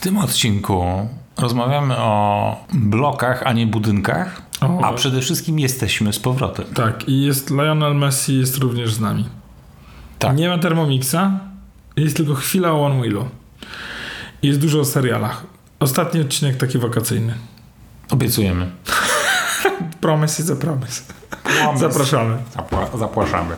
W tym odcinku rozmawiamy o blokach, a nie budynkach, O. a przede wszystkim jesteśmy z powrotem. Tak, i jest Lionel Messi jest również z nami. Tak. Nie ma Thermomixa, jest tylko chwila o One Wheelu. I Jest dużo o serialach. Ostatni odcinek taki wakacyjny. Obiecujemy. Promise is a promise. Zapraszamy. Zapła- zapłaszamy.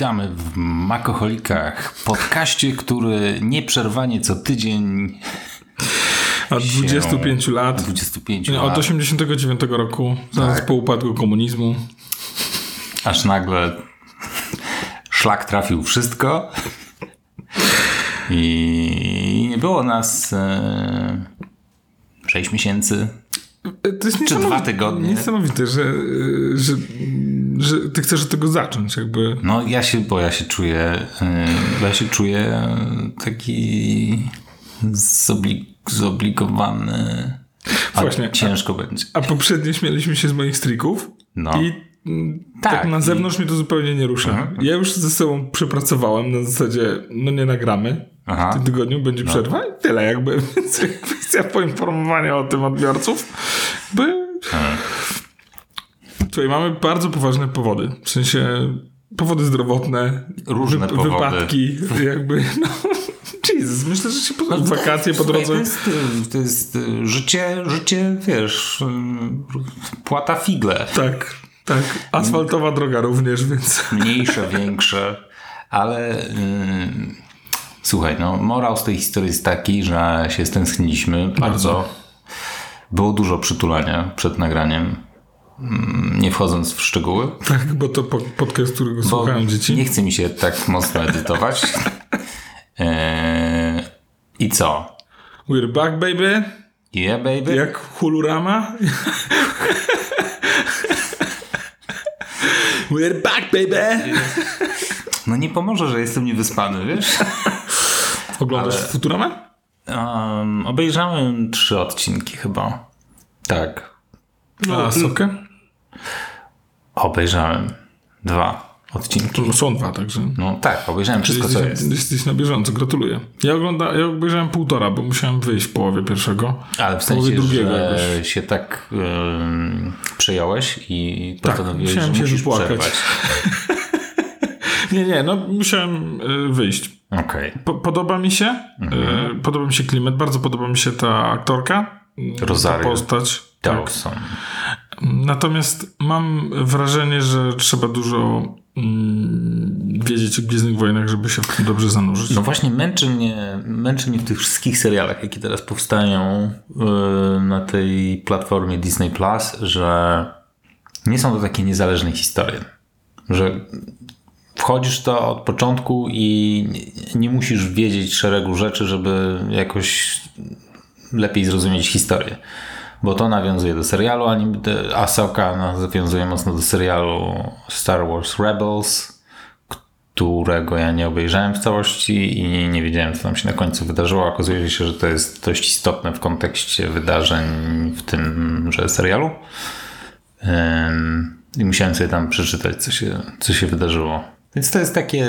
Witamy w Makoholikach, podcaście, który nieprzerwanie co tydzień Od 25 lat. 25 Nie, lat, Od 89 roku, zaraz Tak. po upadku komunizmu. aż nagle szlak trafił wszystko i nie było nas e, 6 miesięcy. To jest Czy dwa tygodnie? Niesamowite, że, że, że ty chcesz od tego zacząć, jakby. No ja się, bo ja się czuję, e, ja się czuję taki zobli, zobligowany. A Właśnie. ciężko będzie. A poprzednio śmialiśmy się z moich strików No. i tak, Tak, na i- zewnątrz mnie to zupełnie nie rusza. Mhm. Ja już ze sobą przepracowałem na zasadzie, no nie nagramy. Aha. W tym tygodniu będzie przerwa i tyle jakby. Więc kwestia poinformowania o tym odbiorców. By... Słuchaj, mamy bardzo poważne powody. W sensie powody zdrowotne, Różne powody. wypadki, jakby no... Jesus, myślę, że się po... wakacje po No, drodze... To jest, to jest e, życie, życie, wiesz, e, płata figle. Tak, tak. Asfaltowa droga również, więc... mniejsze, większe, ale słuchaj, no morał z tej historii jest taki, że się stęskniliśmy bardzo. Było dużo przytulania przed nagraniem, nie wchodząc w szczegóły, Tak, bo to po- podcast, którego bo słuchają dzieci. nie chce mi się tak mocno edytować. Eee, I co? We're back, baby. Yeah, baby? Jak hulurama. We're back, baby. No nie pomoże, że jestem niewyspany, wiesz? Oglądasz Futuramę? Um, obejrzałem trzy odcinki chyba. Tak. A Sokę? Obejrzałem dwa odcinki. To są dwa, także... No tak, obejrzałem wszystko, co jesteś, jest. jesteś na bieżąco, gratuluję. Ja, ogląda, ja obejrzałem półtora, bo musiałem wyjść w połowie pierwszego. Ale w sensie, drugiego że jakoś. się tak um, przejąłeś i Tak, postanowiłeś, musiałem że się musisz przerwać. Nie, nie, no musiałem y, wyjść. Okej. Po, podoba mi się. Mhm. Y, podoba mi się klimat, bardzo podoba mi się ta aktorka. Rosario Ta postać. Tak. Natomiast mam wrażenie, że trzeba dużo mm, wiedzieć o Gwiezdnych Wojnach, żeby się w tym dobrze zanurzyć. No właśnie męczy mnie, męczy mnie w tych wszystkich serialach, jakie teraz powstają yy, na tej platformie Disney Plus, że nie są to takie niezależne historie. Że wchodzisz to od początku i nie musisz wiedzieć szeregu rzeczy, żeby jakoś lepiej zrozumieć historię. Bo to nawiązuje do serialu, Ahsoka nawiązuje mocno do serialu Star Wars Rebels, którego ja nie obejrzałem w całości i nie wiedziałem, co tam się na końcu wydarzyło. Okazuje się, że to jest dość istotne w kontekście wydarzeń w tymże serialu. I musiałem sobie tam przeczytać, co się, co się wydarzyło. Więc to jest takie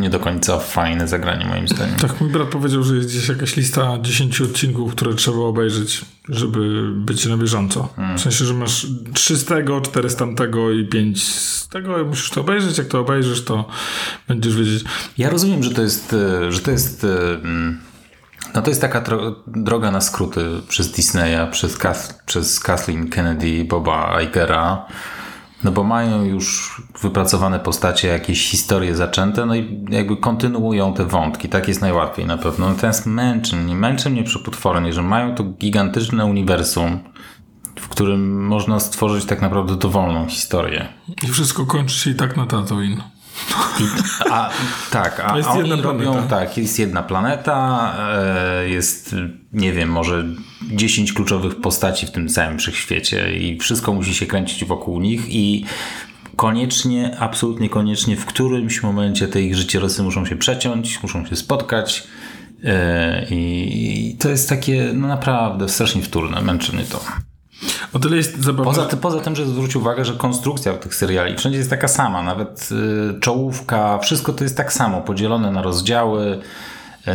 nie do końca fajne zagranie, moim zdaniem. Tak, mój brat powiedział, że jest gdzieś jakaś lista 10 odcinków, które trzeba obejrzeć, żeby być na bieżąco. Hmm. W sensie, że masz 3 z tego, 4 z tamtego i 5 z tego. i Musisz to obejrzeć. Jak to obejrzysz, to będziesz wiedzieć. Ja rozumiem, że to jest, e, że to jest, e, mm, no to jest taka dro- droga na skróty przez Disneya, przez, Kath, przez Kathleen Kennedy, Boba Igera, no bo mają już wypracowane postacie, jakieś historie zaczęte, no i jakby kontynuują te wątki, tak jest najłatwiej na pewno. Natomiast męczy mnie, męczy mnie przepotwornie, że mają to gigantyczne uniwersum, w którym można stworzyć tak naprawdę dowolną historię. I wszystko kończy się i tak na Tatooine. A, tak, a, Jest a oni robią, planeta. tak, jest jedna planeta, e, jest, nie wiem, może 10 kluczowych postaci w tym całym wszechświecie i wszystko musi się kręcić wokół nich i koniecznie, absolutnie koniecznie w którymś momencie te ich życiorysy muszą się przeciąć, muszą się spotkać E, I to jest takie, no naprawdę, strasznie wtórne, męczy mnie to. O tyle jest zabawne. Poza, ty, poza tym, że zwróć uwagę, że konstrukcja tych seriali wszędzie jest taka sama, nawet y, czołówka, wszystko to jest tak samo, podzielone na rozdziały. Y,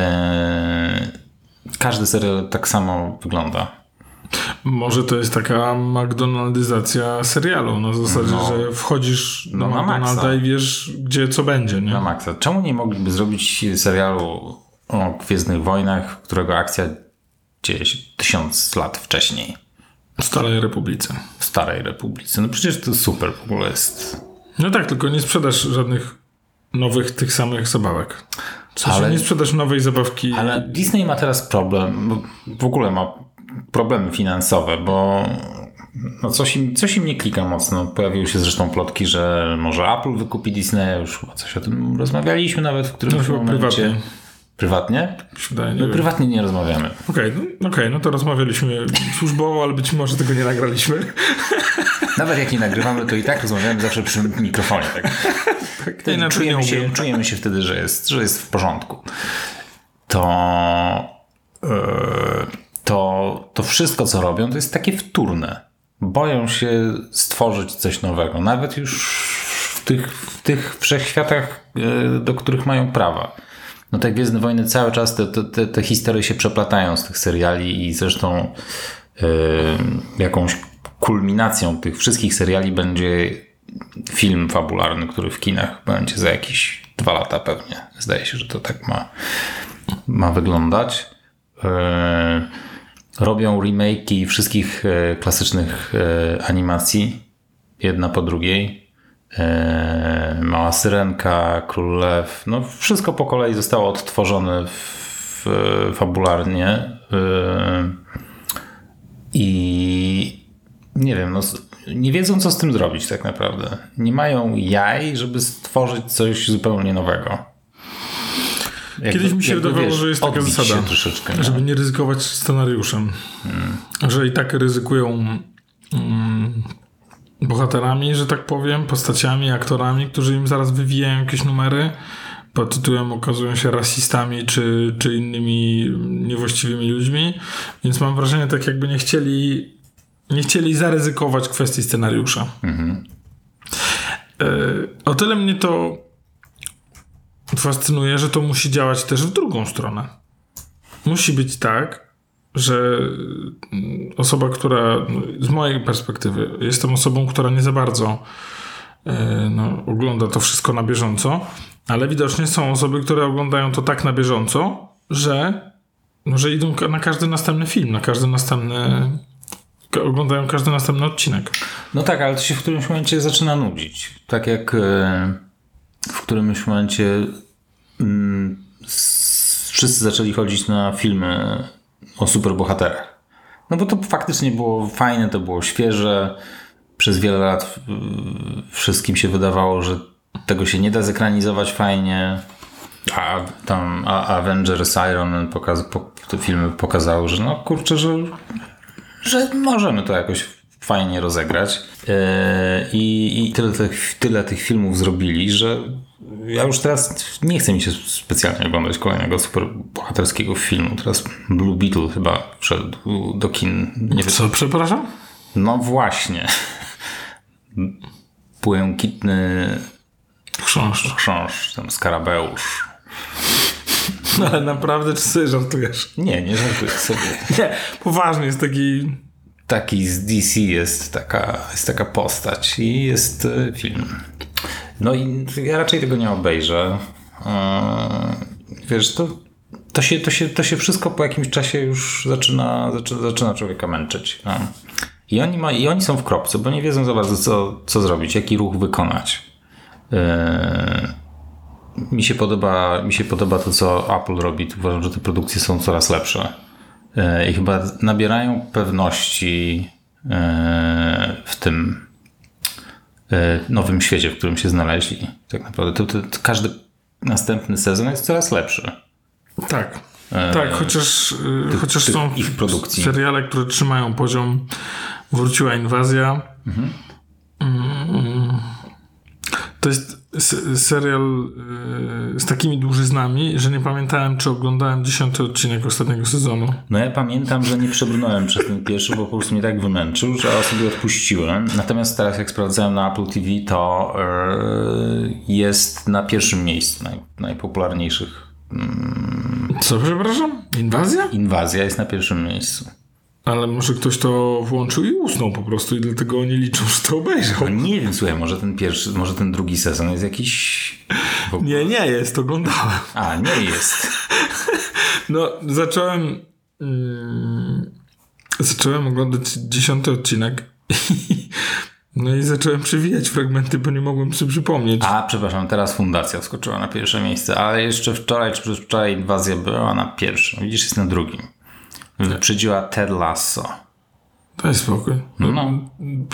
każdy serial tak samo wygląda. Może to jest taka McDonaldyzacja serialu, na zasadzie, No. że wchodzisz do No, na McDonalda i wiesz, gdzie co będzie, nie? Na maksa. Czemu nie mogliby zrobić serialu o Gwiezdnych Wojnach, którego akcja dzieje się tysiąc lat wcześniej? W Starej Republice. W Starej Republice. No przecież to super w ogóle jest. No tak, tylko nie sprzedasz żadnych nowych tych samych zabawek. Sensie Ale- nie sprzedasz nowej zabawki. Ale Disney ma teraz problem, w ogóle ma problemy finansowe, bo no coś, im, coś im nie klika mocno. Pojawiły się zresztą plotki, że może Apple wykupi Disney, już chyba coś o tym rozmawialiśmy nawet w którymś No momencie. prywatnie. Prywatnie? Wydaje, nie wiem. prywatnie nie rozmawiamy. Okej, no, okej, no to rozmawialiśmy służbowo, ale być może tego nie nagraliśmy. Nawet jak nie nagrywamy, to i tak rozmawiamy zawsze przy mikrofonie. Tak. Inaczej czujemy, się, umiem. czujemy się wtedy, że jest, że jest w porządku. To, yy, to, to wszystko, co robią, to jest takie wtórne. Boją się stworzyć coś nowego. Nawet już w tych, w tych wszechświatach, yy, do których mają prawa. No tak Gwiezdne Wojny cały czas te, te, te, te historie się przeplatają z tych seriali i zresztą yy, jakąś kulminacją tych wszystkich seriali będzie film fabularny, który w kinach będzie za jakieś dwa lata pewnie. Zdaje się, że to tak ma, ma wyglądać. Yy, robią remake'i wszystkich e, klasycznych e, animacji, jedna po drugiej. E, Mała Syrenka, Król Lew, no wszystko po kolei zostało odtworzone w, fabularnie. E, I nie wiem, no, nie wiedzą co z tym zrobić tak naprawdę. Nie mają jaj, żeby stworzyć coś zupełnie nowego. Jakby- Kiedyś mi się wydawało, wiesz, że jest taka zasada, nie? Żeby nie ryzykować scenariuszem. Że i tak ryzykują mm, bohaterami, że tak powiem, postaciami, aktorami, którzy im zaraz wywijają jakieś numery. Pod tytułem okazują się rasistami czy, czy innymi niewłaściwymi ludźmi. Więc mam wrażenie, tak jakby nie chcieli, nie chcieli zaryzykować kwestii scenariusza. E, O tyle mnie to fascynuje, że to musi działać też w drugą stronę. Musi być tak, że mm, osoba, która no, z mojej perspektywy jestem osobą, która nie za bardzo e, no, ogląda to wszystko na bieżąco, ale widocznie są osoby, które oglądają to tak na bieżąco, że, no, że idą na każdy następny film, na każdy następny. Oglądają każdy następny odcinek. No tak, ale to się w którymś momencie zaczyna nudzić. Tak jak e, w którymś momencie mm, wszyscy zaczęli chodzić na filmy o superbohaterach. No bo to faktycznie było fajne, to było świeże. Przez wiele lat y, wszystkim się wydawało, że tego się nie da zekranizować fajnie. A tam a Avengers Iron Man pokaz, po, te filmy pokazały, że no kurczę, że że możemy to jakoś fajnie rozegrać. Yy, I, i tyle, tych, tyle tych filmów zrobili, że ja już teraz nie chcę mi się specjalnie oglądać kolejnego superbohaterskiego filmu. Teraz Blue Beetle chyba wszedł do kin. Nie wiem. Co, przepraszam? No właśnie. Błękitny Chrząszcz. chrząszcz, tam skarabeusz. No, ale naprawdę, czy sobie żartujesz? Nie, nie żartuję sobie. Nie, poważnie jest taki... taki z DC jest taka, jest taka postać i jest e, film. No i ja raczej tego nie obejrzę. E, Wiesz, to, to, się, to, się, to się wszystko po jakimś czasie już zaczyna, zaczyna, człowieka męczyć. No. I, oni ma, I oni są w kropce, bo nie wiedzą za bardzo, co, co zrobić, jaki ruch wykonać. E, mi się, podoba, mi się podoba to, co Apple robi. Uważam, że te produkcje są coraz lepsze. E, I chyba nabierają pewności e, w tym e, nowym świecie, w którym się znaleźli. Tak naprawdę. To, to, to każdy następny sezon jest coraz lepszy. Tak. tak, chociaż, y, chociaż tych- są ich produkcji. seriale, które trzymają poziom. Wróciła inwazja. Mm. To jest serial y, z takimi dłużyznami, że nie pamiętałem, czy oglądałem dziesiąty odcinek ostatniego sezonu. No ja pamiętam, że nie przebrnąłem przez ten pierwszy, bo po prostu mnie tak wymęczył, że ja sobie odpuściłem. Natomiast teraz jak sprawdzałem na Apple TV, to yy, jest na pierwszym miejscu naj, najpopularniejszych. Co, przepraszam? Inwazja? Inwazja jest na pierwszym miejscu. Ale może ktoś to włączył i usnął po prostu i dlatego oni liczą, że to obejrzał. No nie wiem, słuchaj, może ten pierwszy, może ten drugi sezon jest jakiś... Nie, nie jest, oglądałem. A, nie jest. No, zacząłem. Mm, zacząłem oglądać dziesiąty odcinek. No i zacząłem przewijać fragmenty, bo nie mogłem sobie przypomnieć. A, przepraszam, teraz Fundacja wskoczyła na pierwsze miejsce, ale jeszcze wczoraj czy przedwczoraj Inwazja była na pierwszym. Widzisz, jest na drugim. Wyprzedziła Ted Lasso. Daj spokój. No.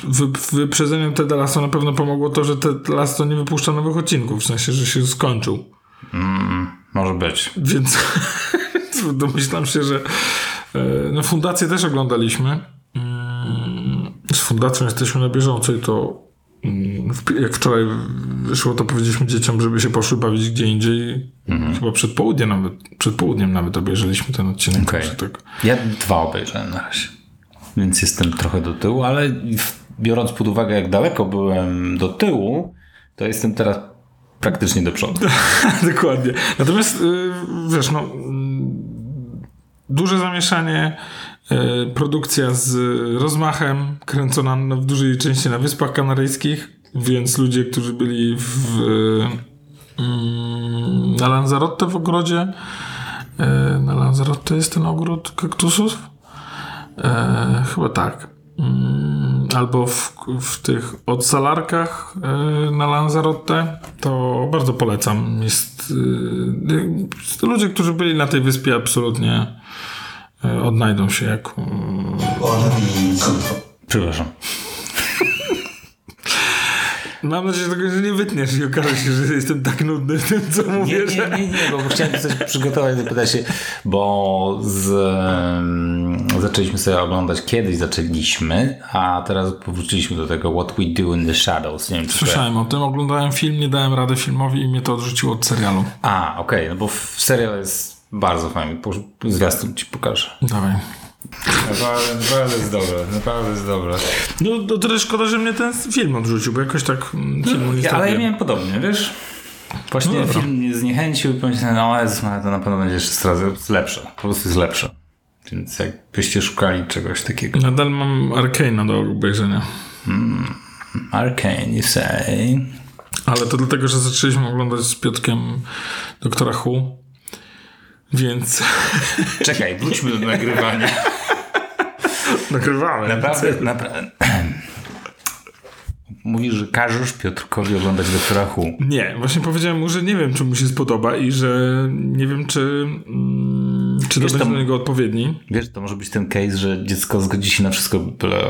Wy, wyprzedzeniu Ted Lasso na pewno pomogło to, że Ted Lasso nie wypuszcza nowych odcinków, w sensie, że się skończył. Może być. Więc domyślam się, że e, no fundację też oglądaliśmy. Mm, Z fundacją jesteśmy na bieżąco i to mm, jak wczoraj wyszło, to powiedzieliśmy dzieciom, żeby się poszły bawić gdzie indziej. Chyba przed południem nawet, przed południem nawet obejrzeliśmy ten odcinek. Także Tak. Ja dwa obejrzałem na razie. Więc jestem trochę do tyłu, ale biorąc pod uwagę, jak daleko byłem do tyłu, to jestem teraz praktycznie do przodu. Dokładnie. Natomiast y, wiesz, no mm, duże zamieszanie, y, produkcja z rozmachem, kręcona na- w dużej części na Wyspach Kanaryjskich, więc ludzie, którzy byli w, mm, na Lanzarote w ogrodzie, y, na Lanzarote jest ten ogród kaktusów? E, chyba tak. Mm, Albo w, w tych odsalarkach e, na Lanzarote, to bardzo polecam. Jest, e, e, ludzie, którzy byli na tej wyspie, absolutnie e, odnajdą się jak. mm, Przepraszam. Mam nadzieję, że nie wytniesz i okaże się, że jestem tak nudny w tym, co Nie, mówię, że. nie, nie, nie, bo chciałem coś przygotować, zapytać się, bo z, em, zaczęliśmy sobie oglądać, kiedyś zaczęliśmy, a teraz powróciliśmy do tego What We Do in the Shadows. Nie wiem, czy to... Słyszałem o tym, oglądałem film, nie dałem rady filmowi i mnie to odrzuciło od serialu. A, okej, no bo serial jest bardzo fajny. Zwiastun ci pokażę. Dawaj. Naprawdę, jest dobre, naprawdę jest dobre. No to tyle szkoda, że mnie ten film odrzucił, bo jakoś tak mm, filmu nie Ja, ale ja miałem podobnie, wiesz? Właśnie No film mnie zniechęcił i pomyślałem, no Jezus, ale to na pewno będzie jeszcze coraz lepsze. Po prostu jest lepsze. Więc jakbyście szukali czegoś takiego. Nadal mam Arcane'a do obejrzenia. Arcane, you say. Ale to dlatego, że zaczęliśmy oglądać z Piotkiem Doktora Who. Więc Czekaj, wróćmy do nagrywania. nagrywamy. Naprawdę, naprawdę. Mówisz, że każesz Piotrkowi oglądać Doktora Who. Nie, właśnie powiedziałem mu, że nie wiem, czy mu się spodoba i że nie wiem, czy, mm, czy to będzie to- niego odpowiedni. Wiesz, to może być ten case, że dziecko zgodzi się na wszystko, byle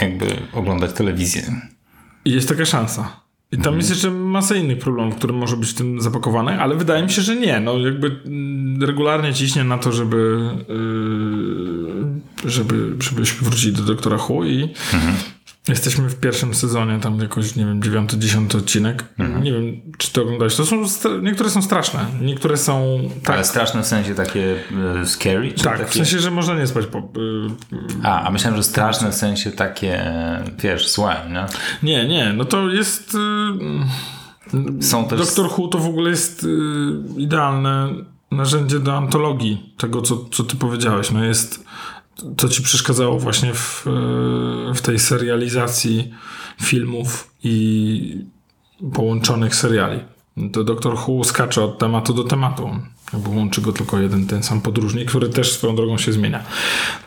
jakby oglądać telewizję. Jest taka szansa. I tam jest jeszcze masa innych problemów, które może być w tym zapakowane, ale wydaje mi się, że nie. No jakby mm, regularnie ciśnie na to, żeby yy, żeby, żebyśmy wrócili do Doktora Who i jesteśmy w pierwszym sezonie, tam jakoś, nie wiem, dziewiąty, dziesiąty odcinek. Nie wiem, czy to oglądałeś. To są, niektóre są straszne, niektóre są tak, Ale straszne w sensie takie e, scary? Czy tak takie... w sensie, że można nie spać po, yy, A, a myślałem, że straszne w sensie takie, e, wiesz, złe, nie? Nie, nie, no to jest... Yy, Są też... Doktor Who to w ogóle jest y, idealne narzędzie do antologii tego, co, co ty powiedziałeś. No jest, co ci przeszkadzało właśnie w, w tej serializacji filmów i połączonych seriali. To Doktor Who skacze od tematu do tematu. Jakby łączy go tylko jeden, ten sam podróżnik, który też swoją drogą się zmienia.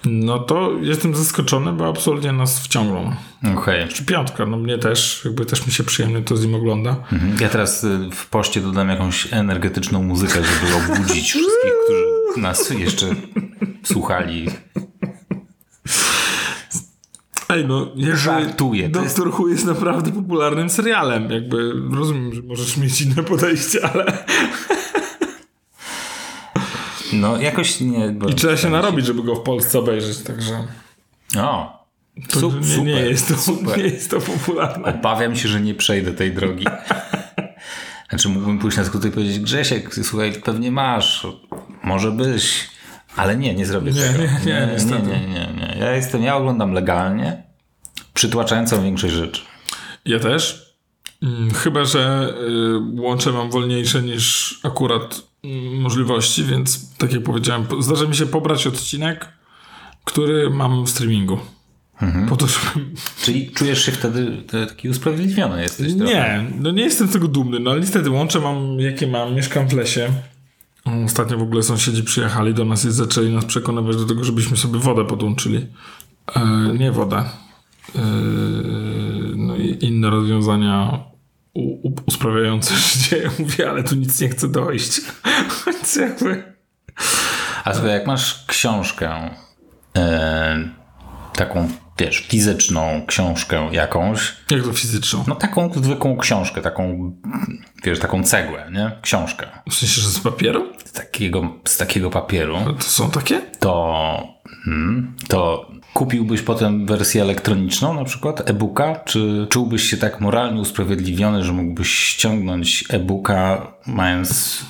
No to jestem zaskoczony, bo absolutnie nas wciągną. Okej. Czy piątka, no mnie też, jakby też mi się przyjemnie to z nim ogląda. Mhm. Ja teraz y, w poście dodam jakąś energetyczną muzykę, żeby obudzić wszystkich, którzy nas jeszcze słuchali. Ej, no, Żartuję, to Doktor Who jest naprawdę popularnym serialem. Jakby rozumiem, że możesz mieć inne podejście, ale No, jakoś nie... I trzeba się narobić, żeby go w Polsce obejrzeć, także O, to Su- nie, super, nie, jest to, super. nie jest to popularne. Obawiam się, że nie przejdę tej drogi. Znaczy mógłbym pójść na skrót i powiedzieć Grzesiek, słuchaj, pewnie masz, może byś, ale nie, nie zrobię Nie, tego. nie, nie, nie, nie, nie, nie. Ja jestem, ja oglądam legalnie, przytłaczającą większość rzeczy. Ja też. Mm, Chyba, że y, łącze mam wolniejsze niż akurat mm, możliwości, więc tak jak powiedziałem, po- zdarza mi się pobrać odcinek, który mam w streamingu. Po to, żeby... Czyli czujesz się wtedy e, taki usprawiedliwiony jesteś trochę. Nie, no nie jestem z tego dumny, no ale niestety łącze mam, jakie mam, mieszkam w lesie. Ostatnio w ogóle sąsiedzi przyjechali do nas i zaczęli nas przekonywać do tego, żebyśmy sobie wodę podłączyli. E, nie wodę. E, no i inne rozwiązania u, usprawiające życie. Mówię, ale tu nic nie chce dojść. Więc jakby... A słuchaj, jak masz książkę, e, taką, wiesz, fizyczną książkę jakąś, Jak to fizyczną? no taką zwykłą książkę, taką, wiesz, taką cegłę, nie? Książkę. W sensie, że z papieru? Z takiego, z takiego papieru, To są takie? to, hmm, to kupiłbyś potem wersję elektroniczną, na przykład e-booka, czy czułbyś się tak moralnie usprawiedliwiony, że mógłbyś ściągnąć e-booka mając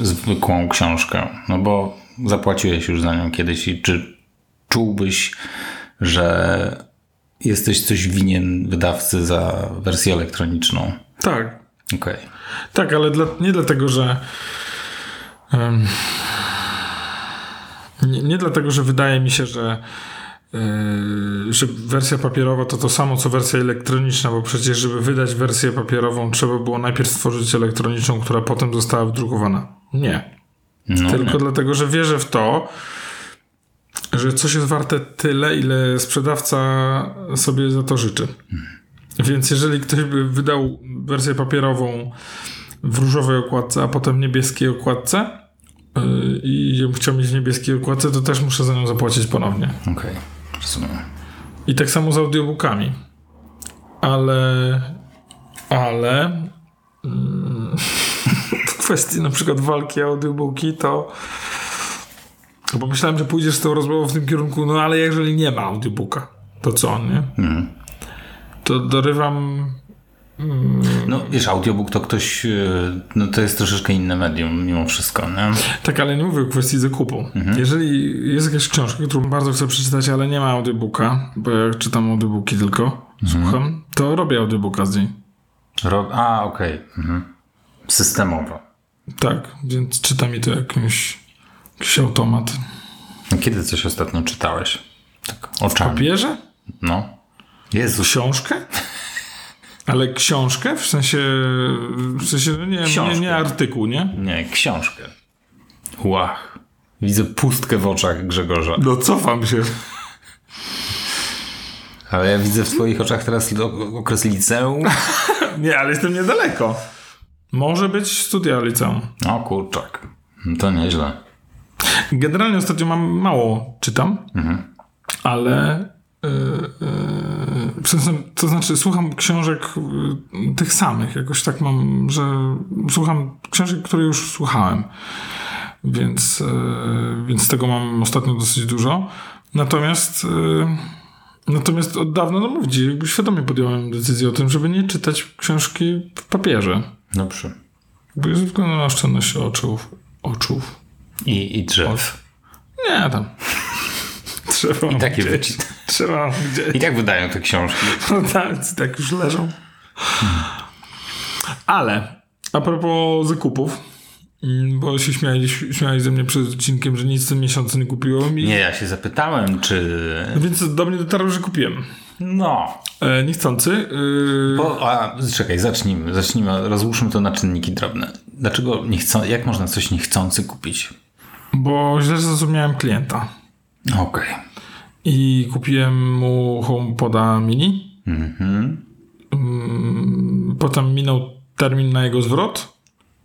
zwykłą książkę? No bo zapłaciłeś już za nią kiedyś i czy czułbyś, że jesteś coś winien wydawcy za wersję elektroniczną? Tak. Okej. Tak, ale dla, nie dlatego, że. em, nie, nie dlatego, że wydaje mi się, że, yy, że wersja papierowa to to samo co wersja elektroniczna, bo przecież, żeby wydać wersję papierową, trzeba było najpierw stworzyć elektroniczną, która potem została wydrukowana. Nie. No, Tylko dlatego, że wierzę w to, że coś jest warte tyle, ile sprzedawca sobie za to życzy. Więc jeżeli ktoś by wydał wersję papierową w różowej okładce, a potem niebieskiej okładce yy, i chciał mieć w niebieskiej okładce, to też muszę za nią zapłacić ponownie. Okej, rozumiem. I tak samo z audiobookami. Ale ale mm, w kwestii na przykład walki audiobooki to bo myślałem, że pójdziesz z tą rozmową w tym kierunku, no ale jeżeli nie ma audiobooka, to co, nie? To dorywam No wiesz, audiobook to ktoś, e, no to jest troszeczkę inne medium mimo wszystko, nie? Tak, ale nie mówię o kwestii zakupu. Jeżeli jest jakaś książka, którą bardzo chcę przeczytać, ale nie ma audiobooka, bo ja czytam audiobooki tylko, słucham, to robię audiobooka z niej. Ro- A, okej. Mhm. Systemowo. Tak, więc czyta mi to jakimś, jakiś automat. No, Kiedy coś ostatnio czytałeś? Tak, oczami. Papierze? No. Jezus. Książkę? Ale książkę? W sensie, w sensie no nie, nie, Książkę. nie artykuł, nie? Nie, książkę. Łach. Widzę pustkę w oczach Grzegorza. No cofam się. Ale ja widzę w twoich oczach teraz okres liceum. Nie, ale jestem niedaleko. Może być studia liceum. O kurczak. To nieźle. Generalnie ostatnio mam mało czytam, ale yy, yy, to znaczy słucham książek yy, tych samych. Jakoś tak mam, że słucham książek, które już słuchałem. Więc, yy, więc tego mam ostatnio dosyć dużo. Natomiast natomiast od dawna, no mówię, jakby świadomie podjąłem decyzję o tym, żeby nie czytać książki w papierze. Dobrze. Bo jest ze względu na oszczędność oczów. oczów. I, i drzew. Nie, tam. Trzeba I takie gdzieś. Trzeba gdzieś. I tak wydają te książki. No tak, tak już leżą. Ale a propos zakupów, mm, bo się śmiałeś, śmiałeś ze mnie przed odcinkiem, że nic w tym miesiącu nie kupiłem. I, Nie, ja się zapytałem, czy... Więc do mnie dotarło, że kupiłem. No. E, niechcący. Yy, Bo, a, czekaj, zacznijmy. Zacznijmy. Rozłóżmy to na czynniki drobne. Dlaczego nie chcą, jak można coś niechcący kupić? Bo źle zrozumiałem klienta. Okej. I kupiłem mu HomePoda mini. Mhm. Mm, Potem minął termin na jego zwrot.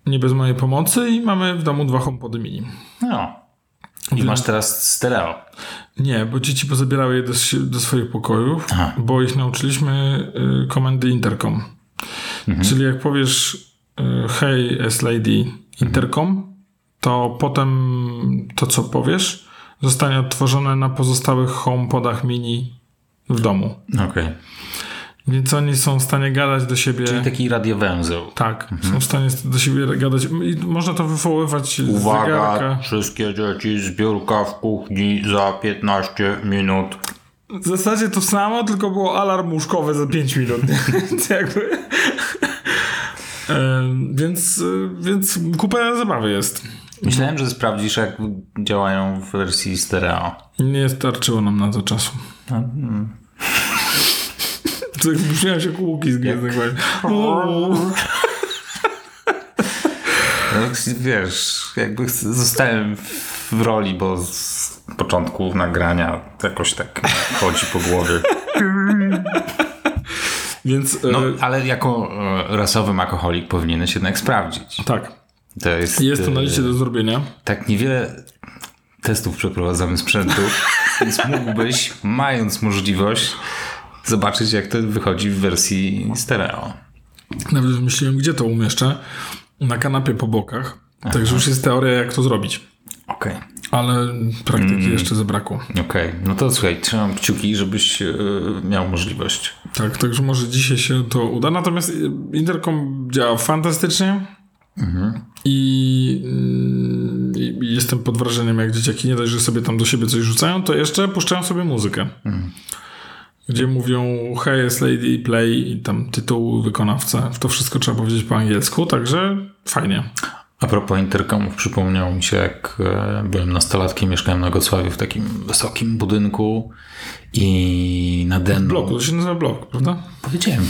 Nie bez mojej pomocy i mamy w domu dwa HomePody mini. No. I masz teraz stereo. Nie, bo dzieci pozabierały je do, do swoich pokojów, Aha. bo ich nauczyliśmy y, komendy intercom. Czyli jak powiesz y, hey S-Lady intercom, to potem to, co powiesz, zostanie odtworzone na pozostałych HomePodach mini w domu. Okej. Więc oni są w stanie gadać do siebie. Czyli taki radiowęzeł. Tak, są w stanie do siebie gadać. I można to wywoływać z Uwaga, zegarka. wszystkie dzieci, zbiórka w kuchni za 15 minut. W zasadzie to samo, tylko było alarm łóżkowy za 5 minut. nie? Więc jakby... Em, więc, więc kupę zabawy jest. Myślałem, że sprawdzisz, jak działają w wersji stereo. Nie starczyło nam na to czasu. To Brzmiałem się kółki z Gwiezdnych Wojen. No, wiesz, jakby zostałem w roli, bo z początku nagrania jakoś tak chodzi po głowie. Więc No, e, ale jako e, rasowy alkoholik powinieneś jednak sprawdzić. tak, To jest, jest to na e, liście do zrobienia. tak niewiele testów przeprowadzamy sprzętu, więc mógłbyś, mając możliwość, zobaczyć, jak to wychodzi w wersji stereo. Nawet wymyśliłem, gdzie to umieszczę. Na kanapie po bokach. Także już jest teoria, jak to zrobić. Okej. Ale praktyki jeszcze zabrakło. Okej, no to słuchaj, trzymam kciuki, żebyś e, miał możliwość. Tak, także może dzisiaj się to uda. Natomiast y, Intercom działa fantastycznie. I, I jestem pod wrażeniem, jak dzieciaki nie dość, że sobie tam do siebie coś rzucają, to jeszcze puszczają sobie muzykę. Gdzie mówią hey, jest lady, play i tam tytuł, wykonawca. To wszystko trzeba powiedzieć po angielsku, także fajnie. A propos interkomów, przypomniał mi się, jak e, byłem nastolatkiem, mieszkałem na Gocławiu w takim wysokim budynku i nade mną... Bloku, to się nazywa blok, prawda? Powiedziałem,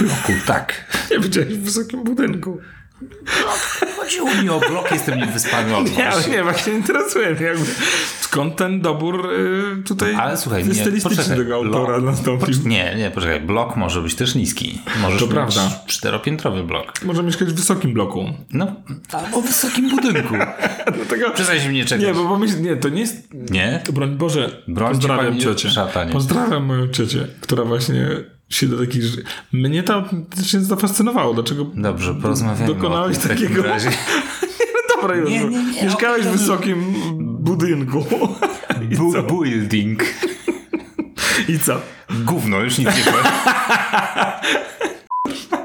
bloku, tak. Nie powiedziałeś w wysokim budynku. Chodziło mi o blok, jestem niewyspany od Nie, ale was. nie, właśnie interesuje mnie jakby skąd ten dobór y, tutaj Ale słuchaj, nie, stylistyczny poczekaj, tego autora blok- nastąpił. Nie, nie, poczekaj, blok może być też niski. Możesz To prawda. czteropiętrowy blok. Może mieszkać w wysokim bloku. No, albo w wysokim budynku. Dlatego... Przestań się mnie czekać. Nie, bo pomyśl, nie, to nie jest... Nie? Broń Boże, Broń pozdrawiam ciocię. szatanie. Pozdrawiam moją ciocię, która właśnie się do takich rzeczy... Mnie to autentycznie zafascynowało. Dlaczego Dobrze, porozmawiajmy dokonałeś o tym w takim takiego... razie. Dobra, już. Nie, nie, nie, Mieszkałeś w wysokim budynku. Bu- building. I co? Gówno, już nic nie powiem.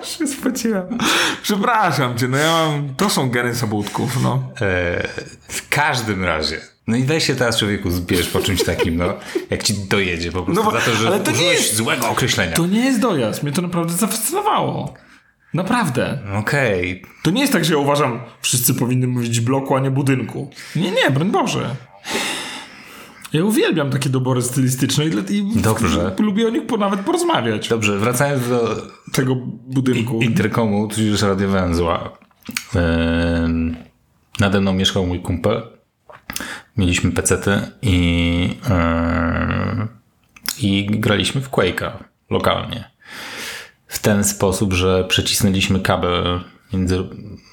się spociłem. Przepraszam cię, no ja mam... To są geny sobótków, no. E, w każdym razie. No i weź się teraz człowieku zbierz po czymś takim, no. Jak ci dojedzie po prostu No bo- za to, że ale to nie użyłeś jest- złego określenia. To nie jest dojazd. Mnie to naprawdę zafascynowało. Naprawdę. Okej. To nie jest tak, że ja uważam, wszyscy powinny mówić bloku, a nie budynku. Nie, nie, broń Boże. Ja uwielbiam takie dobory stylistyczne i, i Dobrze. lubię o nich po, nawet porozmawiać. Dobrze, wracając do Tego budynku. interkomu, tudzież radiowęzła. Ym, nade mną mieszkał mój kumpel. Mieliśmy pecety i, ym, i graliśmy w Quake'a lokalnie. W ten sposób, że przecisnęliśmy kabel między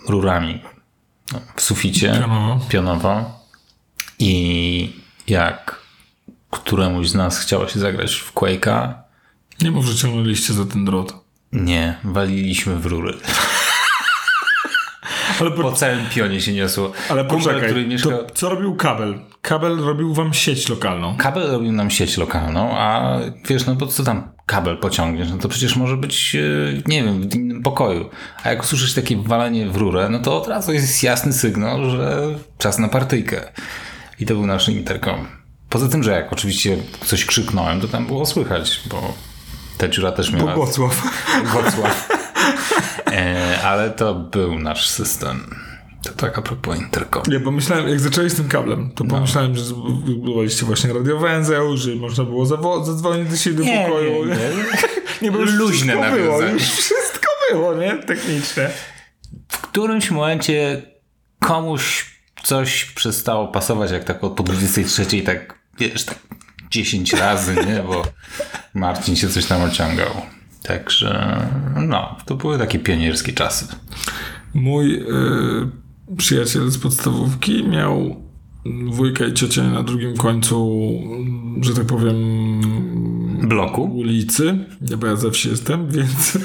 rurami no, w suficie Pionowo. pionowo i jak któremuś z nas chciało się zagrać w Quake'a, Nie mów, że ciągnęliście za ten drot. nie, waliliśmy w rury. Ale, po, Po całym pionie się niosło. ale Kumpel, poczekaj, który mieszka... to co robił kabel? Kabel robił wam sieć lokalną. Kabel robił nam sieć lokalną, a wiesz, no bo co tam kabel pociągniesz? No to przecież może być, e, nie wiem, w innym pokoju. A jak usłyszysz takie walenie w rurę, no to od razu jest jasny sygnał, że czas na partyjkę. I to był nasz interkom. Poza tym, że jak oczywiście coś krzyknąłem, to tam było słychać, bo ta dziura też miała... Bogosław. Wrocław. Ale to był nasz system. To tak a propos interkom. Nie, bo myślałem, jak zaczęli z tym kablem, to pomyślałem, że zbudowaliście właśnie radiowęzeł, że można było zadzwonić do siebie do pokoju. Nie, bo już Luźne wszystko było, już wszystko było, nie? Techniczne. W którymś momencie komuś coś przestało pasować, jak tak po 23 tak, wiesz, tak 10 razy, nie? Bo Marcin się coś tam ociągał. Także, no, to były takie pionierskie czasy. Mój y, przyjaciel z podstawówki miał wujka i ciocię na drugim końcu, że tak powiem, Bloku? ulicy. Nie, bo ja ze wsi jestem, więc,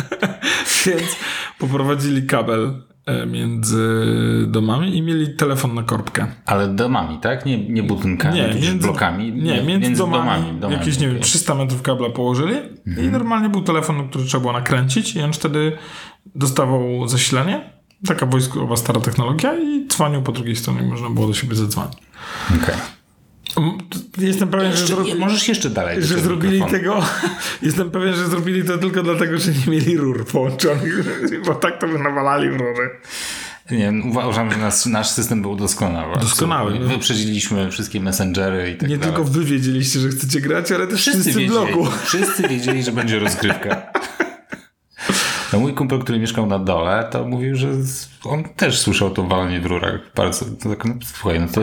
więc poprowadzili kabel między domami i mieli telefon na korbkę. Ale domami, tak? Nie, nie budynkami, Nie, między, blokami. nie, między, domami, domami, jakieś, nie wiem, okej. 300 metrów kabla położyli i Mhm. normalnie był telefon, który trzeba było nakręcić i on wtedy dostawał zasilanie. Taka wojskowa stara technologia i dzwonił po drugiej stronie, można było do siebie zadzwonić. Okej. Mm, Jestem pewien, że, Jeszcze, zro... nie, możesz jeszcze dalej. że zrobili tego. Jestem pewien, że zrobili to tylko dlatego, że nie mieli rur połączonych, bo tak to by nawalali w rury. Nie, uważam, że nasz, nasz system był doskonały. Doskonały, no. Wyprzedziliśmy wszystkie messengery i tak Nie dalej. tylko wy wiedzieliście, że chcecie grać, ale też wszyscy, wszyscy w wiedzieli, blogu. wszyscy wiedzieli, że będzie rozgrywka. No mój kumpel, który mieszkał na dole, to mówił, że on też słyszał to walenie w rurach. Bardzo, to tak, no, słuchaj, no to,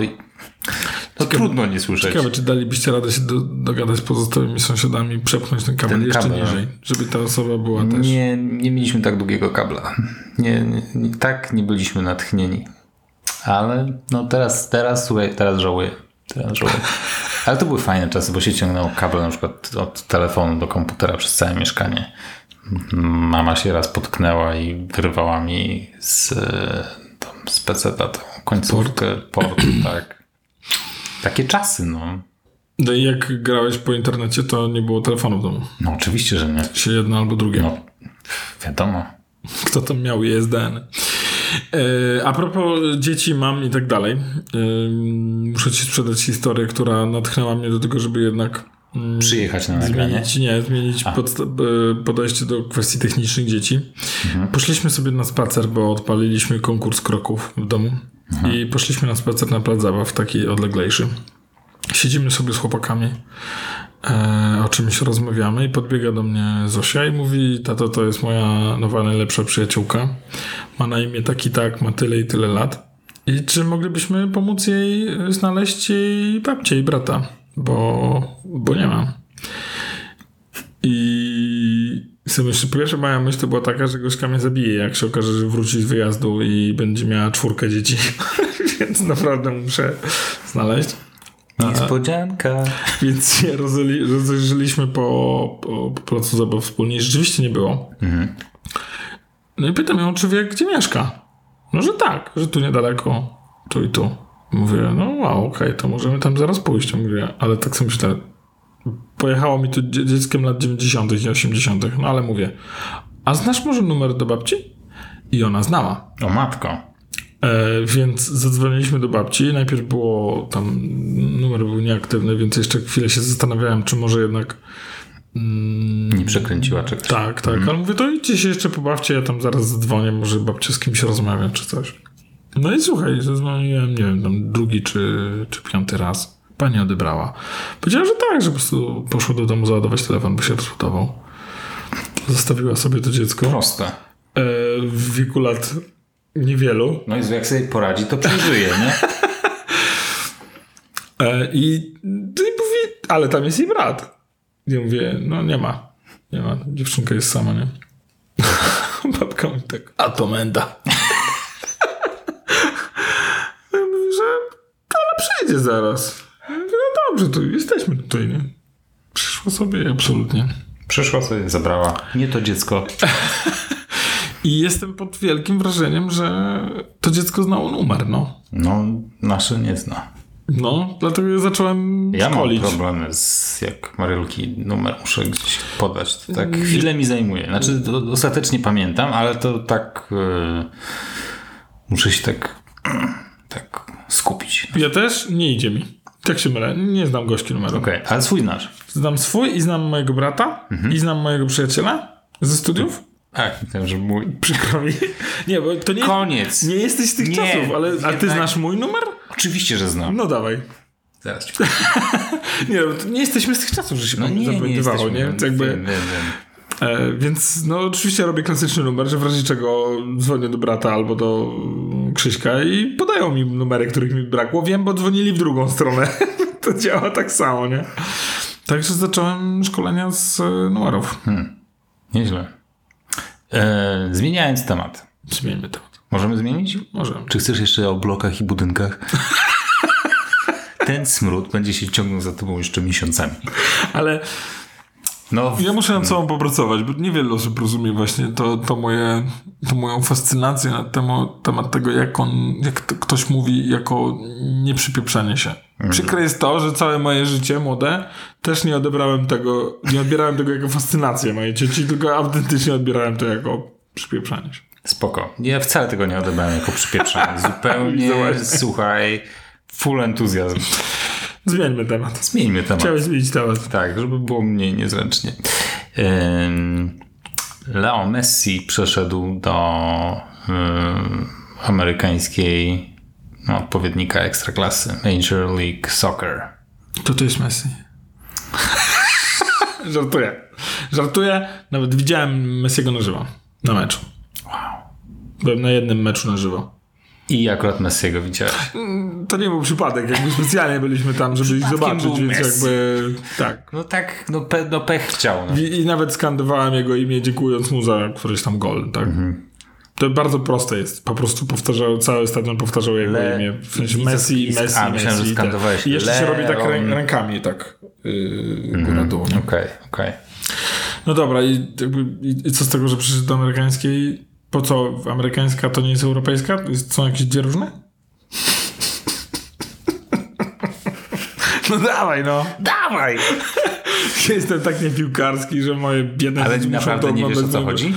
to trudno nie słyszeć. Ciekawe, czy dalibyście radę się do, dogadać z pozostałymi sąsiadami, przepchnąć ten kabel Ten jeszcze kabel. niżej, żeby ta osoba była też. Nie, nie mieliśmy tak długiego kabla. Nie, nie, nie, tak nie byliśmy natchnieni. Ale no teraz, teraz, słuchaj, teraz żałuję. Teraz żałuję. Ale to były fajne czasy, bo się ciągnęło kabel na przykład od telefonu do komputera przez całe mieszkanie. Mama się raz potknęła i wyrwała mi z, e, tam, z peceta tą końcówkę portu, tak. Takie czasy, no. No i jak grałeś po internecie, to nie było telefonu w domu. No oczywiście, że nie. Się jedno albo drugie. No, wiadomo. Kto tam miał ISDN? E, a propos dzieci, mam i tak dalej. E, muszę ci sprzedać historię, która natchnęła mnie do tego, żeby jednak mm, Przyjechać na nagranie. zmienić, nie, zmienić e, podejście do kwestii technicznych dzieci. Mhm. Poszliśmy sobie na spacer, bo odpaliliśmy konkurs kroków w domu I poszliśmy na spacer na plac zabaw, taki odleglejszy. Siedzimy sobie z chłopakami, e, o czymś rozmawiamy i podbiega do mnie Zosia i mówi, tato to jest moja nowa najlepsza przyjaciółka. Ma na imię tak i tak, ma tyle i tyle lat. I czy moglibyśmy pomóc jej znaleźć jej babcię i brata? Bo, bo nie mam. I sobie myślę, pierwsza moja myśl to była taka, że Gośka mnie zabije, jak się okaże, że wróci z wyjazdu i będzie miała czwórkę dzieci. Więc naprawdę muszę znaleźć. Niespodzianka. Więc się rozejrzeliśmy po, po, po placu zabaw wspólnie i rzeczywiście nie było. No i pytam ją, czy wie, gdzie mieszka. No, że tak, że tu niedaleko, tu i tu. Mówię, no wow, okej, to możemy tam zaraz pójść. Mówię, ale tak sobie myślę, pojechało mi tu dzie- dzieckiem lat 90. i 80., no ale mówię, a znasz może numer do babci? I ona znała. O matko. E, więc zadzwoniliśmy do babci. Najpierw było tam, numer był nieaktywny, więc jeszcze chwilę się zastanawiałem, czy może jednak. Nie przekręciła czegoś. Tak, tak. Ale mówię, to idźcie się jeszcze pobawcie, ja tam zaraz zadzwonię, może babcia z kimś rozmawia, czy coś. No i słuchaj, zadzwoniłem, nie wiem, tam drugi czy, czy piąty raz. Pani odebrała. Powiedziała, że tak, że po prostu poszła do domu załadować telefon, bo się rozbudował. Zostawiła sobie to dziecko e, Proste. w wieku lat niewielu. No i jak sobie poradzi, to przeżyje, nie? E, I, no i mówi, ale tam jest jej brat. Ja mówię, no nie ma. Nie ma. Dziewczynka jest sama, nie? Babka mi tak, a to menda. ja mówię, że ale przyjdzie zaraz. Dobrze, to jesteśmy tutaj, nie? Przyszła sobie absolutnie. Przyszła sobie, zabrała. Nie to dziecko. I jestem pod wielkim wrażeniem, że to dziecko znało numer, no. No, nasze nie zna. No, dlatego ja zacząłem Ja mam szkolić. problemy z jak Mariolki numer muszę gdzieś podać. To tak chwilę mi zajmuje. Znaczy to ostatecznie pamiętam, ale to tak e, muszę się tak tak skupić. Ja też nie idzie mi. Tak się mylę. Nie znam gości numeru. Okej, ale swój znasz. Znam swój i znam mojego brata Mhm. i znam mojego przyjaciela ze studiów. Tak, myślałem, że mój. Przykro mi. Nie, bo to nie, Koniec. nie jesteś z tych Nie, czasów, ale a ty znasz mój numer? Oczywiście, że znam. No dawaj. Zaraz ci Nie, to nie jesteśmy z tych czasów, że się No no, nie, nie zapamiętywało, jesteśmy. nie? Wiem, To jakby, wiem, wiem. e, więc no oczywiście robię klasyczny numer, że w razie czego dzwonię do brata albo do Krzyśka i podają mi numery, których mi brakło. Wiem, bo dzwonili w drugą stronę. to działa tak samo, nie? Także zacząłem szkolenia z e, numerów. Nieźle. E, zmieniając temat. Zmieńmy temat. Możemy zmienić? Możemy. Czy chcesz jeszcze o blokach i budynkach? Ten smród będzie się ciągnął za tobą jeszcze miesiącami. Ale No, Ja muszę nad sobą popracować, bo niewiele osób rozumie właśnie to, to moje, to moją fascynację na temat, temat tego, jak on, jak to ktoś mówi jako nieprzypieprzanie się. Przykre jest to, że całe moje życie młode też nie odebrałem tego, nie odbierałem tego jako fascynację mojej dzieci, tylko autentycznie odbierałem to jako przypieprzanie się. spoko. Ja wcale tego nie odebrałem jako przypieprzenie. Zupełnie, słuchaj, full entuzjazm. Zmieńmy temat. Zmieńmy temat. Chciałeś zmienić temat. Tak, żeby było mniej niezręcznie. Leo Messi przeszedł do amerykańskiej no, odpowiednika ekstraklasy Major League Soccer. To to jest Messi. Żartuję. Żartuję. Nawet widziałem Messiego na żywo. Na meczu. Wow. Byłem na jednym meczu na żywo. I akurat Messiego widziałeś. To nie był przypadek, jakby specjalnie byliśmy tam, żeby ich zobaczyć, więc Messi. jakby tak. No tak, no, pe, no pech chciał. No. I, I nawet skandowałem jego imię, dziękując mu za któryś tam gol, tak? Mhm. To bardzo proste jest. Po prostu powtarzał, cały stadion powtarzał jego Le- imię. W sensie Messi, i- Messi, a, myślałem, że Messi. tak. skandowałeś I jeszcze się robi tak rę, rękami, tak. Yy, nie? Okej, okej. No dobra, i, jakby, i, i co z tego, że przyszedł do amerykańskiej? Po co amerykańska to nie jest europejska? Są jakieś dwie różne? No dawaj, no. Dawaj! Ja jestem tak niepiłkarski, że moje biedne Ale naprawdę to nie wiesz o co chodzi?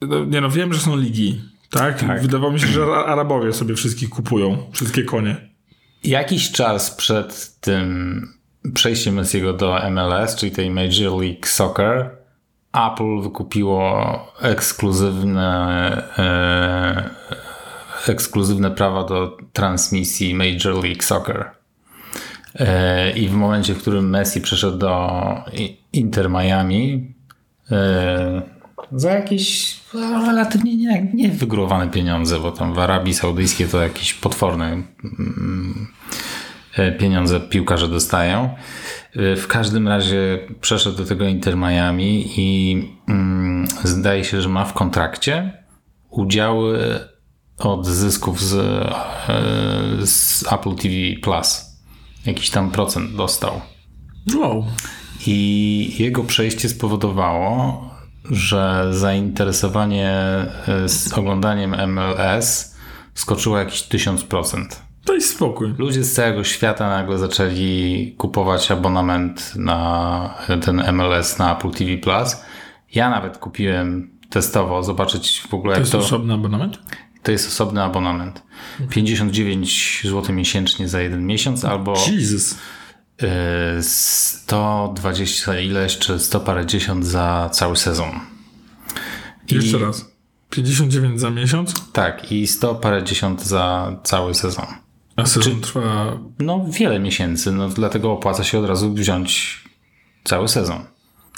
No, nie no, wiem, że są ligi. Tak? Tak. Wydawało mi się, że Ara- Arabowie sobie wszystkich kupują. Wszystkie konie. Jakiś czas przed tym przejściem Messiego do MLS, czyli tej Major League Soccer, Apple wykupiło ekskluzywne, e, ekskluzywne prawa do transmisji Major League Soccer. E, I w momencie, w którym Messi przeszedł do Inter Miami, e, za jakieś relatywnie nie, nie wygórowane pieniądze, bo tam w Arabii Saudyjskiej to jakieś potworne mm, e, pieniądze piłkarze dostają. E, W każdym razie przeszedł do tego Inter Miami i mm, zdaje się, że ma w kontrakcie udziały od zysków z, e, z Apple TV Plus. Jakiś tam procent dostał. Wow. I jego przejście spowodowało, że zainteresowanie z oglądaniem MLS skoczyło jakieś 1000%. To jest spokój. Ludzie z całego świata nagle zaczęli kupować abonament na ten MLS na Apple TV Plus. Ja nawet kupiłem testowo, zobaczyć w ogóle To jak jest to. osobny abonament? To jest osobny abonament. 59 zł miesięcznie za jeden miesiąc albo Jesus. y, 120 ileś czy 100 parę dziesiąt za cały sezon. I- Jeszcze raz. 59 za miesiąc, Tak, i 100 parę dziesiąt za cały sezon. A sezon trwa... No wiele miesięcy, no dlatego opłaca się od razu wziąć cały sezon.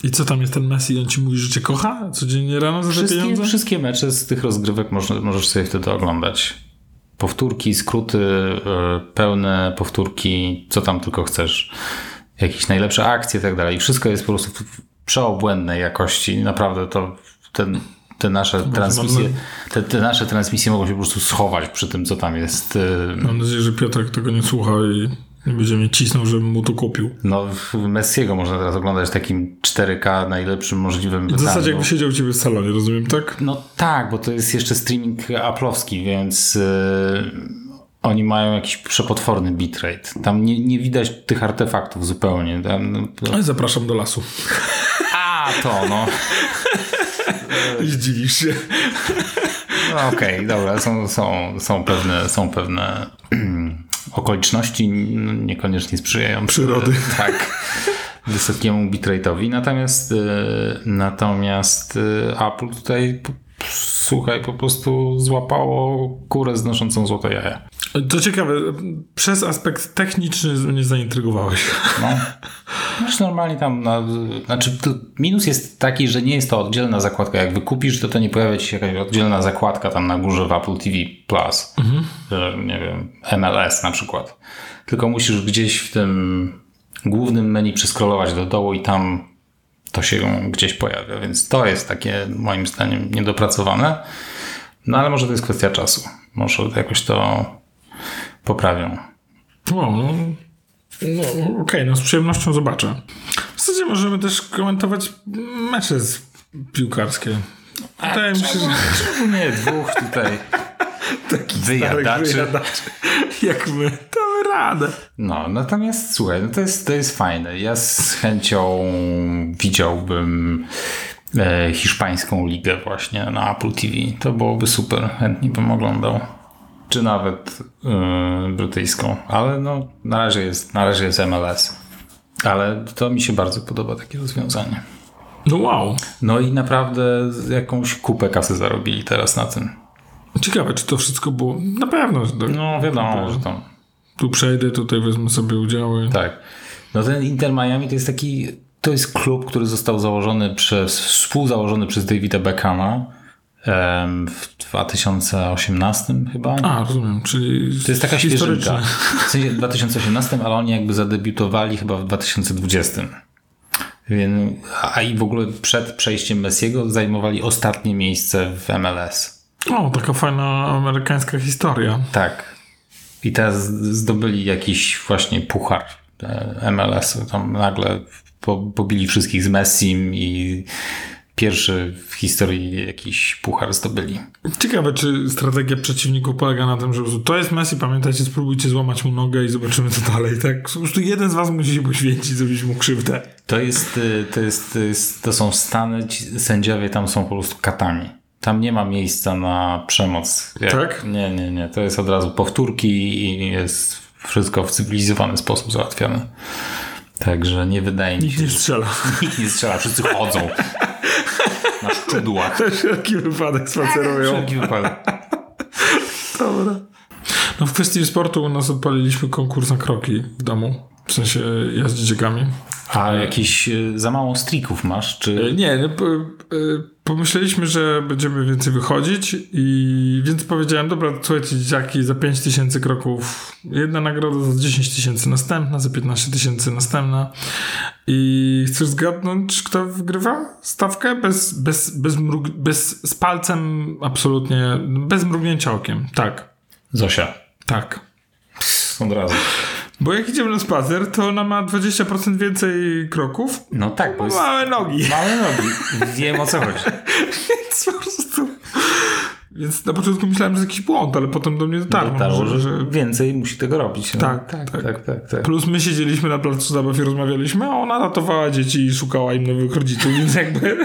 I co tam jest ten Messi? On ci mówi, że cię kocha? Codziennie rano za Wszystkie, pieniądze? wszystkie mecze z tych rozgrywek można, możesz sobie wtedy oglądać. Powtórki, skróty, y, pełne powtórki, co tam tylko chcesz. Jakieś najlepsze akcje i tak dalej. Wszystko jest po prostu przeobłędnej jakości. Naprawdę to ten, te nasze transmisje, te, te nasze transmisje mogą się po prostu schować przy tym, co tam jest. y, Mam nadzieję, że Piotrek tego nie słucha i nie będzie mnie cisnął, żebym mu to kupił. No, Messiego można teraz oglądać w takim 4K najlepszym możliwym W zasadzie jakby siedział u ciebie w salonie, rozumiem, tak? No tak, bo to jest jeszcze streaming Apple'owski, więc yy, oni mają jakiś przepotworny bitrate. Tam nie, nie widać tych artefaktów zupełnie. Tam, no. Ale zapraszam do lasu. A, to no. Zdziwisz się. no Okej, dobra, są, są, są pewne, są pewne okoliczności no, niekoniecznie sprzyjające. Przyrody. Tak. Wysokiemu bitrate'owi. Natomiast, y, natomiast y, Apple tutaj słuchaj, po prostu złapało kurę znoszącą złote jaja. To ciekawe, przez aspekt techniczny mnie zaintrygowałeś. No. Masz normalnie tam, na, znaczy minus jest taki, że nie jest to oddzielna zakładka. Jak wykupisz, to to nie pojawia ci się jakaś oddzielna zakładka tam na górze w Apple TV Plus. Że, nie wiem, MLS na przykład. Tylko musisz gdzieś w tym głównym menu przeskrolować do dołu i tam to się gdzieś pojawia. Więc to jest takie moim zdaniem niedopracowane. No ale może to jest kwestia czasu. Może jakoś to poprawią. Wow, no, no okej, no z przyjemnością zobaczę. W zasadzie możemy też komentować mecze z piłkarskie. Wydaje mi się, że Czemu nie? Dwóch tutaj taki wyjadaczy. wyjadaczy. Jak my radę. No, natomiast słuchaj, no to, jest, to jest fajne. Ja z chęcią widziałbym e, hiszpańską ligę właśnie na Apple TV. To byłoby super. Chętnie bym oglądał. Czy nawet e, brytyjską. Ale no, na razie jest, na razie jest MLS. Ale to mi się bardzo podoba takie rozwiązanie. No wow. No i naprawdę jakąś kupę kasy zarobili teraz na tym. Ciekawe, czy to wszystko było. Na pewno. że to- No wiadomo, że tam Tu przejdę, tutaj wezmę sobie udziały. Tak. No ten Inter Miami to jest taki, to jest klub, który został założony przez, współzałożony przez Davida Beckhama w 2018 chyba. A, rozumiem, czyli to jest taka historyczne. świeżynka. W sensie w 2018, ale oni jakby zadebiutowali chyba w 2020. Więc, a i w ogóle przed przejściem Messiego zajmowali ostatnie miejsce w MLS. O, taka fajna amerykańska historia. Tak. I teraz zdobyli jakiś właśnie puchar e, MLS. Tam nagle po, pobili wszystkich z Messim i pierwszy w historii jakiś puchar zdobyli. Ciekawe, czy strategia przeciwników polega na tym, że to jest Messi, pamiętajcie, spróbujcie złamać mu nogę i zobaczymy co dalej, tak? Po prostu jeden z was musi się poświęcić, zrobić mu krzywdę. To jest, y, to jest, to jest, to są Stany, sędziowie tam są po prostu katami. Tam nie ma miejsca na przemoc. Jak- Tak? Nie, nie, nie. To jest od razu powtórki i jest wszystko w cybilizowany sposób załatwiane. Także nie wydaje mi Nikt się, nie że strzela. Nikt nie strzela, wszyscy chodzą na szczudłach. Na wszelki wypadek spacerują. Wszelki wypadek. Dobra. No w kwestii sportu u nas odpaliliśmy konkurs na kroki w domu. W sensie jazdy dziegami. A jakiś y, za mało strików masz? E, Czy... Nie, no, po- e, pomyśleliśmy, że będziemy więcej wychodzić i więc powiedziałem, dobra, słuchajcie dzieciaki, za 5 tysięcy kroków jedna nagroda, za 10 tysięcy następna, za 15 tysięcy następna i chcesz zgadnąć, kto wygrywa stawkę? Bez, bez, bez, mrug, bez z palcem absolutnie, bez mrugnięcia okiem. Tak, Zosia. tak. Od razu. Bo jak idziemy na spacer, to ona ma 20% więcej kroków, No tak, bo jest małe nogi. małe nogi. Wiem o co chodzi. Więc po prostu... Więc na początku myślałem, że jakiś błąd, ale potem do mnie dotarło, Dotarło, że, że więcej musi tego robić. No, Tak, tak, tak. tak, tak, tak. Plus my siedzieliśmy na placu zabaw i rozmawialiśmy, a ona ratowała dzieci i szukała im nowych rodziców, więc jakby...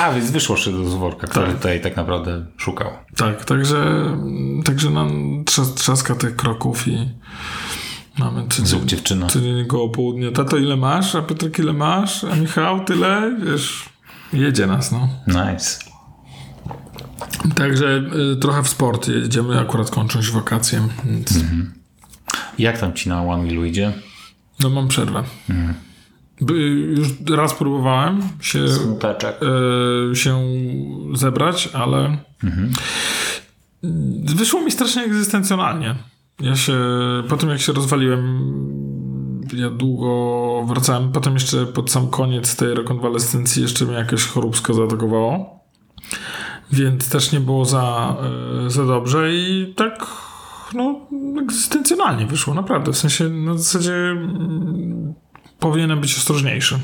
A, więc wyszło szydło z worka, który Tak. tutaj tak naprawdę szukał. Tak, także, także nam trzas- trzaska tych kroków i mamy tydzień, Zrób dziewczyno. tydzień koło południa. Tato, ile masz? A Piotrek, ile masz? A Michał, tyle? Wiesz, jedzie nas, no. Nice. Także y, trochę w sport jedziemy, akurat kończą się wakacje, więc Jak tam ci na One Wheel idzie? no mam przerwę. By, już raz próbowałem się, y, się zebrać, ale wyszło mi strasznie egzystencjonalnie. Ja się, po tym jak się rozwaliłem, ja długo wracałem, potem jeszcze pod sam koniec tej rekonwalescencji jeszcze mnie jakaś choróbska zaatakowało. Więc też nie było za, e, za dobrze i tak no, egzystencjonalnie wyszło, naprawdę. W sensie na zasadzie mm, powinienem być ostrożniejszy.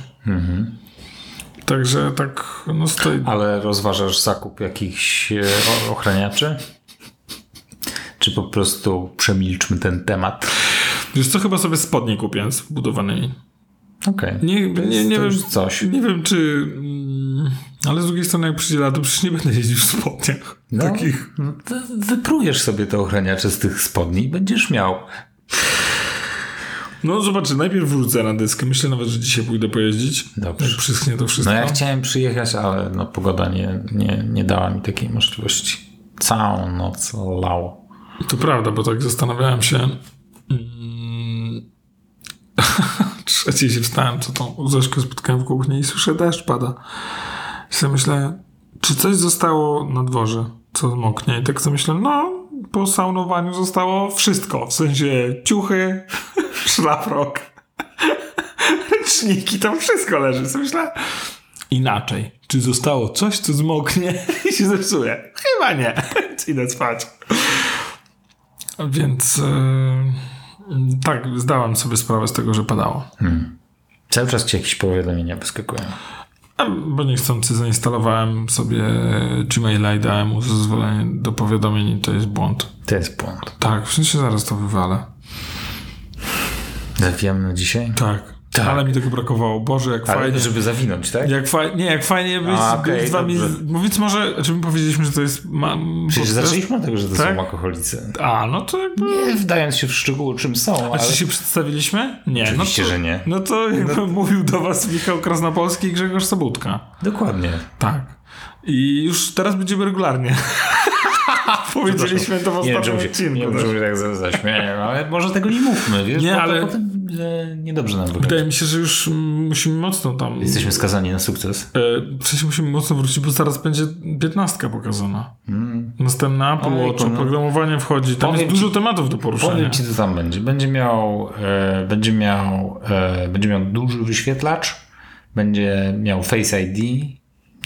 Także tak, no stoi. Ale rozważasz zakup jakichś e, ochraniaczy? Czy po prostu przemilczmy ten temat? Wiesz co, chyba sobie spodnie kupię z budowanymi. Okej. Nie, To nie, nie to wiem, coś. nie wiem czy... mm, Ale z drugiej strony jak przyjdzie lato, przecież nie będę jeździł w spodniach. No, Takich. no wyprujesz sobie te ochraniacze z tych spodni i będziesz miał. No zobaczę, najpierw wrócę na dyskę. Myślę nawet, że dzisiaj pójdę pojeździć. Dobrze. Jak przyschnie to wszystko. No ja chciałem przyjechać, ale no pogoda nie, nie, nie dała mi takiej możliwości. Całą noc lało. To prawda, bo tak zastanawiałem się. Mm, Trzeciej się wstałem, co tą Zeszkę spotkałem w kuchni i słyszę, deszcz pada. I sobie myślę, czy coś zostało na dworze, co moknie? I tak sobie myślę, no, po saunowaniu zostało wszystko. W sensie ciuchy, szlafrok, ręczniki, tam wszystko leży. Sobie myślę, inaczej. Czy zostało coś, co zmoknie i się zepsuje? Chyba nie. Idę spać. Więc e, tak, zdałem sobie sprawę z tego, że padało. Co Cały czas ci jakieś powiadomienia wyskakują. A, Bo niechcący zainstalowałem sobie Gmaila i dałem mu zezwolenie do powiadomień i to jest błąd. To jest błąd. Tak, w sensie zaraz to wywalę. Zawijamy na dzisiaj? Tak. Tak. Ale mi tego brakowało. Boże, jak Ale fajnie. żeby zawinąć, tak? Jak faj... Nie, jak fajnie być, A, być z wami. Mówiąc może, czy my powiedzieliśmy, że to jest. Ma... Przecież podcast? zaczęliśmy od tego, że to Tak? są alkoholicy. A, no to jakby. Nie wdając się w szczegóły, czym są, A ale... czy się przedstawiliśmy? Nie. Oczywiście, no to, że nie. No to jakby mówił do was Michał Krasnopolski i Grzegorz Sobudka. Dokładnie. Tak. I już teraz będziemy regularnie. Powiedzieliśmy to w Nie ostatnim się, odcinku. nie wiem, się tak za- zaśmieję, ale może tego nie mówmy, wiesz? Nie, ale- potem niedobrze nam wygląda. Wydaje mi się, że już musimy mocno tam. Jesteśmy skazani na sukces. E, w sensie musimy mocno wrócić, bo zaraz będzie piętnastka pokazana. Następna Apple Watch, oprogramowanie wchodzi. Tam Powiem jest dużo ci- tematów do poruszenia. Powiem ci, co tam będzie. Będzie miał, e, będzie miał, e, będzie miał duży wyświetlacz, będzie miał Face ID,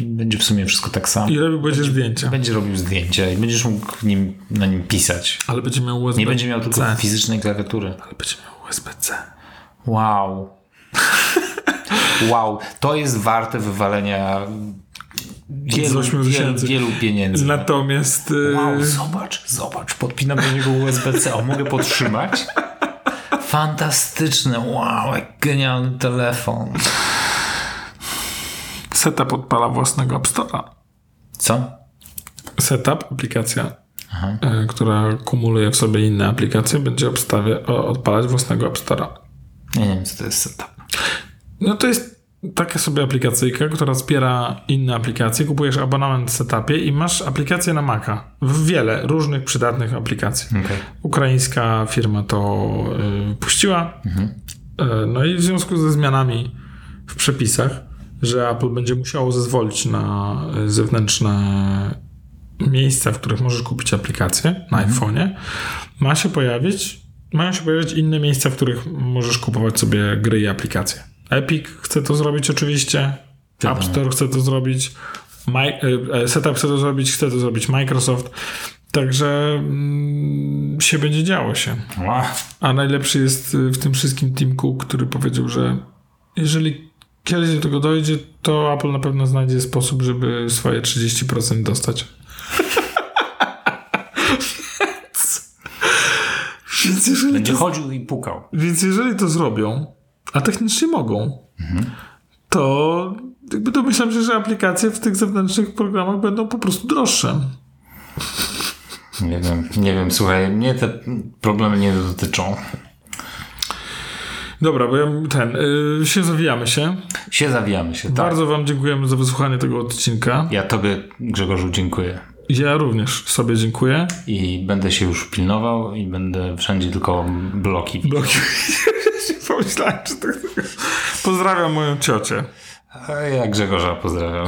będzie w sumie wszystko tak samo. I robił będzie zdjęcia. Będzie robił zdjęcia i będziesz mógł nim, na nim pisać. Ale będzie miał USB-C. Nie będzie miał tylko fizycznej klawiatury. Ale będzie miał USB-C. Wow. Wow. To jest warte wywalenia wielu, 8 wielu, wielu pieniędzy. Natomiast e, Wow, zobacz, zobacz, podpinam do niego USB-C. O, mogę podtrzymać? Fantastyczne, wow, jak genialny telefon. Setup odpala własnego App Store'a. Co? Setup, aplikacja, e, która kumuluje w sobie inne aplikacje, będzie obstawia, o, odpalać własnego App Store'a. Nie wiem, co to jest setup. No to jest taka sobie aplikacyjka, która wspiera inne aplikacje. Kupujesz abonament w setupie i masz aplikacje na Maca. Wiele różnych przydatnych aplikacji. Okay. Ukraińska firma to y, puściła. Y, no i w związku ze zmianami w przepisach, że Apple będzie musiało zezwolić na y, zewnętrzne miejsca, w których możesz kupić aplikacje na iPhone'ie, ma się pojawić, mają się pojawić inne miejsca, w których możesz kupować sobie gry i aplikacje. Epic chce to zrobić oczywiście, App Store chce to zrobić, Mi- e, Setup chce to zrobić, chce to zrobić Microsoft. Także mm, się będzie działo się. A najlepszy jest w tym wszystkim Tim Cook, który powiedział, że jeżeli kiedyś do tego dojdzie, to Apple na pewno znajdzie sposób, żeby swoje 30% dostać. Więc jeżeli, Będzie to, chodził i pukał. więc jeżeli to zrobią, a technicznie mogą, to jakby domyślam się, że aplikacje w tych zewnętrznych programach będą po prostu droższe. Nie wiem, nie wiem, słuchaj, mnie te problemy nie dotyczą. Dobra, bo ja ten, y, się zawijamy się. Się zawijamy się, tak. Bardzo Wam dziękujemy za wysłuchanie tego odcinka. Ja tobie, Grzegorzu, dziękuję. Ja również sobie dziękuję. I będę się już pilnował i będę wszędzie tylko bloki. Bloki. Pomyślałem, że to... Pozdrawiam moją ciocię. A ja Grzegorza pozdrawiam.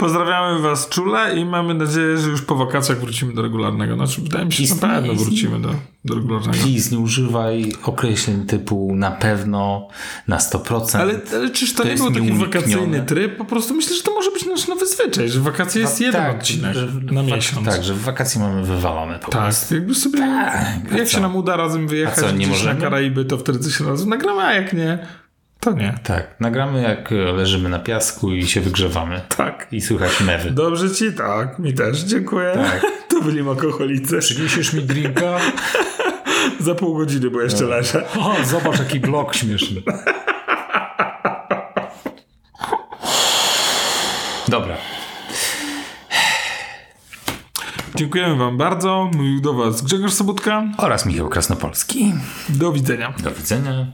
Pozdrawiamy Was czule i mamy nadzieję, że już po wakacjach wrócimy do regularnego. Znaczy, wydaje mi się, że na pewno wrócimy do, do regularnego. Please, nie używaj określeń typu na pewno, na 100%. Ale, ale czyż to, To nie był taki wakacyjny tryb? Po prostu myślę, że to może być nasz nowy zwyczaj, że wakacje jest jeden odcinek że w- na miesiąc. Tak, że w wakacje mamy wywalone po Tak, prostu. jakby sobie. a jak co? się nam uda razem wyjechać A co, nie gdzieś na możemy? Karaiby, to wtedy się razem nagramy, a jak nie, to nie. Tak, nagramy jak e, leżymy na piasku i się wygrzewamy. Tak. I słychać mewy. Dobrze ci, tak. Mi też. Dziękuję. Tak. To byli alkoholicy. Przyniesiesz mi drinka? Za pół godziny, bo jeszcze leżę. O, zobacz jaki blok śmieszny. Dobra. Dziękujemy wam bardzo. Mówił do was Grzegorz Sobotka. Oraz Michał Krasnopolski. Do widzenia. Do widzenia.